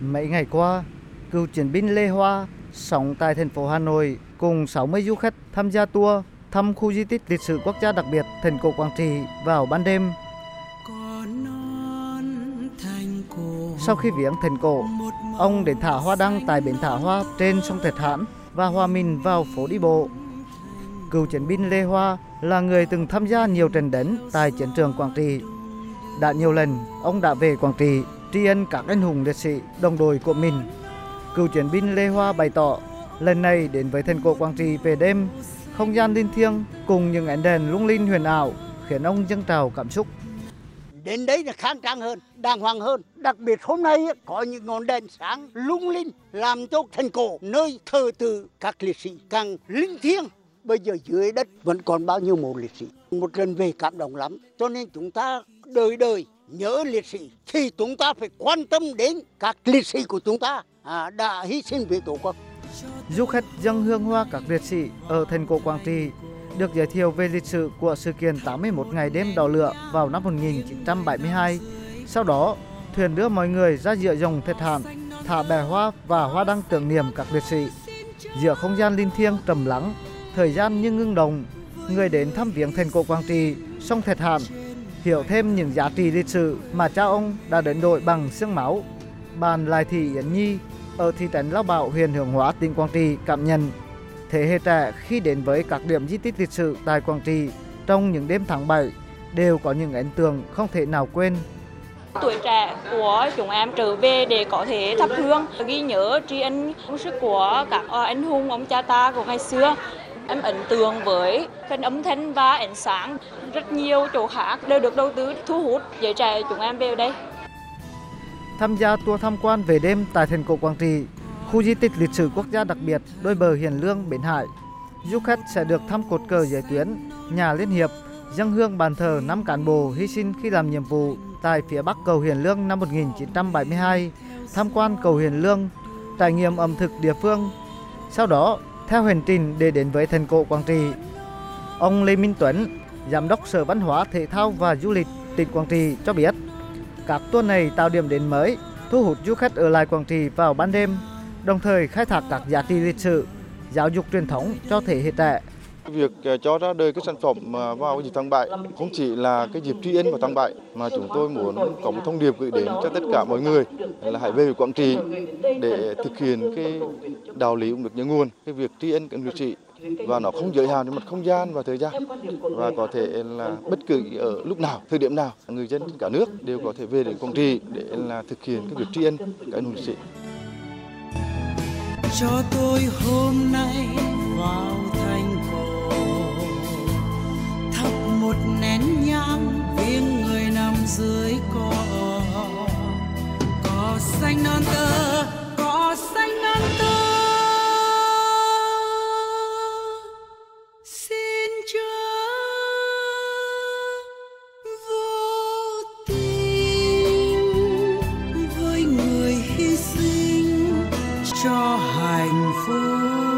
Mấy ngày qua, cựu chiến binh Lê Hoa sống tại thành phố Hà Nội cùng 60 du khách tham gia tour thăm khu di tích lịch sử quốc gia đặc biệt thành cổ Quảng Trị vào ban đêm. Sau khi viếng thành cổ, ông đến thả hoa đăng tại bến thả hoa trên sông Thạch Hãn và hòa mình vào phố đi bộ. Cựu chiến binh Lê Hoa là người từng tham gia nhiều trận đánh tại chiến trường Quảng Trị. Đã nhiều lần, ông đã về Quảng Trị tri ân các anh hùng liệt sĩ đồng đội của mình. Cựu chiến binh Lê Hoa bày tỏ lần này đến với thành cổ Quảng Trị về đêm, không gian linh thiêng cùng những ánh đèn lung linh huyền ảo khiến ông dâng trào cảm xúc. Đến đấy là khang trang hơn, đàng hoàng hơn. Đặc biệt hôm nay có những ngọn đèn sáng lung linh làm cho thành cổ nơi thờ tự các liệt sĩ càng linh thiêng. Bây giờ dưới đất vẫn còn bao nhiêu mộ liệt sĩ. Một lần về cảm động lắm. Cho nên chúng ta đời đời nhớ liệt sĩ thì chúng ta phải quan tâm đến các liệt sĩ của chúng ta à, đã hy sinh vì tổ quốc. Du khách dâng hương hoa các liệt sĩ ở thành cổ Quảng Trị được giới thiệu về lịch sử của sự kiện 81 ngày đêm đỏ lửa vào năm 1972. Sau đó, thuyền đưa mọi người ra giữa dòng thiệt hạn, thả bè hoa và hoa đăng tưởng niệm các liệt sĩ. Giữa không gian linh thiêng trầm lắng, thời gian như ngưng đồng, người đến thăm viếng thành cổ Quảng Trị, sông thiệt hạn hiểu thêm những giá trị lịch sử mà cha ông đã đánh đổi bằng xương máu. Bàn Lai Thị Yến Nhi ở thị trấn Lao Bảo, huyện Hương Hóa, tỉnh Quảng Trị cảm nhận thế hệ trẻ khi đến với các điểm di tích lịch sử tại Quảng Trị trong những đêm tháng 7 đều có những ấn tượng không thể nào quên. Tuổi trẻ của chúng em trở về để có thể thắp hương, ghi nhớ tri ân công sức của các ờ, anh hùng ông cha ta của ngày xưa. Em ấn tượng với phần âm thanh và ánh sáng. Rất nhiều chỗ khác đều được đầu tư thu hút giới trẻ chúng em về đây. Tham gia tour tham quan về đêm tại thành cổ Quảng Trị, khu di tích lịch sử quốc gia đặc biệt đôi bờ Hiền Lương Bến Hải, du khách sẽ được thăm cột cờ giải tuyến, nhà liên hiệp, dân hương bàn thờ năm cán bộ hy sinh khi làm nhiệm vụ tại phía bắc cầu Hiền Lương năm 1972, tham quan cầu Hiền Lương, trải nghiệm ẩm thực địa phương. Sau đó, theo hành trình để đến với thành cổ Quảng Trị. Ông Lê Minh Tuấn, Giám đốc Sở Văn hóa Thể thao và Du lịch tỉnh Quảng Trị cho biết, các tour này tạo điểm đến mới, thu hút du khách ở lại Quảng Trị vào ban đêm, đồng thời khai thác các giá trị lịch sử, giáo dục truyền thống cho thế hệ trẻ. Việc ờ, cho ra đời cái sản phẩm ờ, vào dịp tháng 7 không chỉ là cái dịp tri ân vào tháng 7 mà chúng tôi muốn có một thông điệp gửi đến cho tất cả mọi người là hãy về Quảng Trị để thực hiện cái đạo lý cũng được nhớ nguồn, cái việc tri ân các liệt sĩ và nó không giới hạn về mặt không gian và thời gian và có thể là bất cứ ở lúc nào, thời điểm nào, người dân cả nước đều có thể về đến Quảng Trị để là thực hiện cái việc tri ân các anh hùng liệt sĩ. Cho tôi hôm nay vào cho hạnh phúc.